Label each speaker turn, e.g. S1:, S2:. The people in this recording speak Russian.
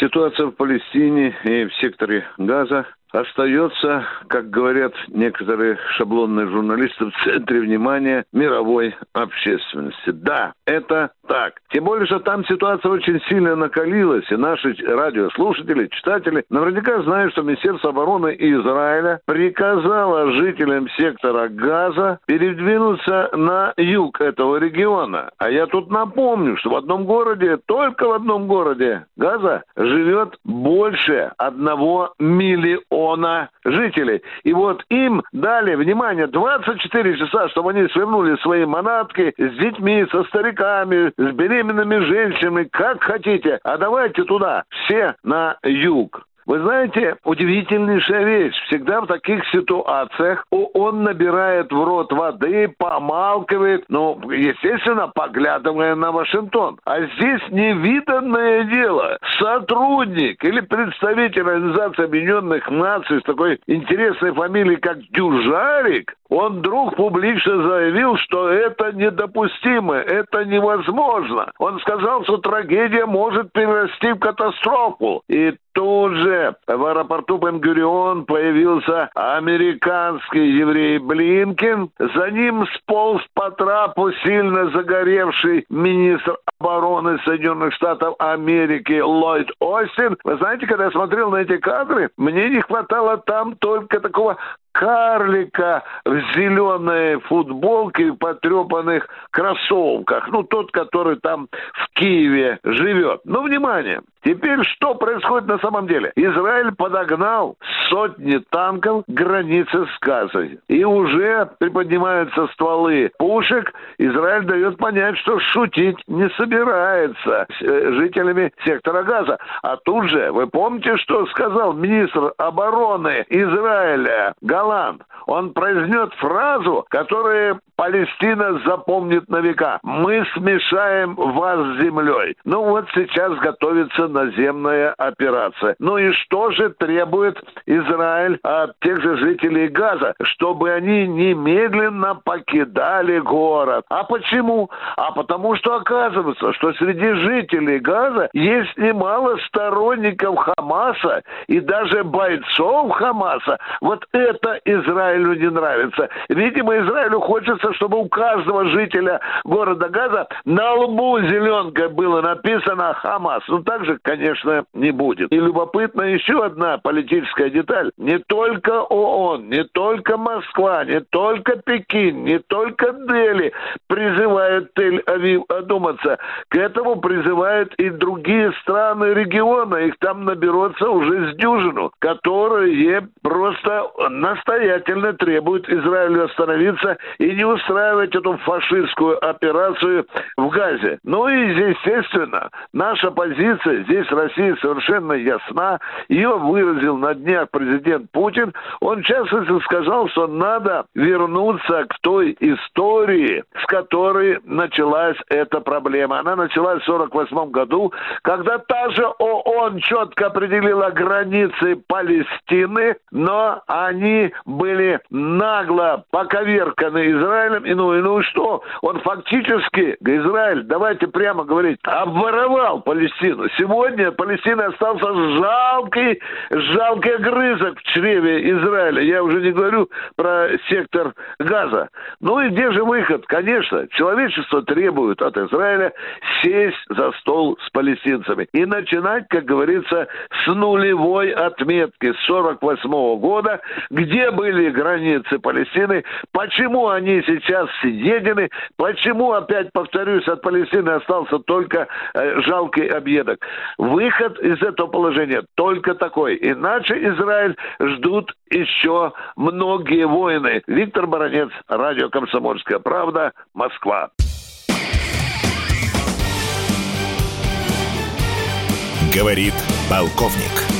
S1: Ситуация в Палестине и в секторе Газа остается, как говорят некоторые шаблонные журналисты, в центре внимания мировой общественности. Да, это так. Тем более, что там ситуация очень сильно накалилась, и наши радиослушатели, читатели наверняка знают, что Министерство обороны Израиля приказало жителям сектора Газа передвинуться на юг этого региона. А я тут напомню, что в одном городе, только в одном городе Газа живет больше одного миллиона миллиона жителей. И вот им дали, внимание, 24 часа, чтобы они свернули свои манатки с детьми, со стариками, с беременными женщинами, как хотите. А давайте туда, все на юг. Вы знаете, удивительнейшая вещь. Всегда в таких ситуациях он набирает в рот воды, помалкивает, ну, естественно, поглядывая на Вашингтон. А здесь невиданное дело. Сотрудник или представитель Организации Объединенных Наций с такой интересной фамилией, как Дюжарик, он вдруг публично заявил, что это недопустимо, это невозможно. Он сказал, что трагедия может перерасти в катастрофу. И тут же в аэропорту Бенгурион появился американский еврей Блинкин. За ним сполз по трапу сильно загоревший министр обороны Соединенных Штатов Америки Ллойд Остин. Вы знаете, когда я смотрел на эти кадры, мне не хватало там только такого карлика в зеленой футболке и потрепанных кроссовках. Ну, тот, который там в Киеве живет. Ну, внимание, теперь что происходит на самом деле? Израиль подогнал сотни танков к границе с Газой. И уже приподнимаются стволы пушек. Израиль дает понять, что шутить не собирается с э, жителями сектора Газа. А тут же, вы помните, что сказал министр обороны Израиля Голланд? Он произнес фразу, которая Палестина запомнит на века. Мы смешаем вас с землей. Ну вот сейчас готовится наземная операция. Ну и что же требует Израиль от тех же жителей Газа? Чтобы они немедленно покидали город. А почему? А потому что оказывается, что среди жителей Газа есть немало сторонников Хамаса и даже бойцов Хамаса. Вот это Израилю не нравится. Видимо, Израилю хочется чтобы у каждого жителя города Газа на лбу зеленкой было написано «Хамас». Ну, так же, конечно, не будет. И любопытна еще одна политическая деталь. Не только ООН, не только Москва, не только Пекин, не только Дели призывают Тель-Авив одуматься. К этому призывают и другие страны региона. Их там наберется уже с дюжину, которые просто настоятельно требуют Израилю остановиться и не устраивать эту фашистскую операцию в Газе. Ну и, естественно, наша позиция здесь Россия совершенно ясна. Ее выразил на днях президент Путин. Он, в частности, сказал, что надо вернуться к той истории, с которой началась эта проблема. Она началась в 1948 году, когда та же ООН четко определила границы Палестины, но они были нагло поковерканы Израилем и ну, и ну что? Он фактически, Израиль, давайте прямо говорить, обворовал Палестину. Сегодня Палестина остался жалкий, жалкий огрызок в чреве Израиля. Я уже не говорю про сектор Газа. Ну и где же выход? Конечно, человечество требует от Израиля сесть за стол с палестинцами и начинать, как говорится, с нулевой отметки с 48 года, где были границы Палестины, почему они сейчас съедены. Почему, опять повторюсь, от Палестины остался только э, жалкий объедок? Выход из этого положения только такой. Иначе Израиль ждут еще многие войны. Виктор Баранец, радио «Комсомольская правда», Москва.
S2: Говорит полковник.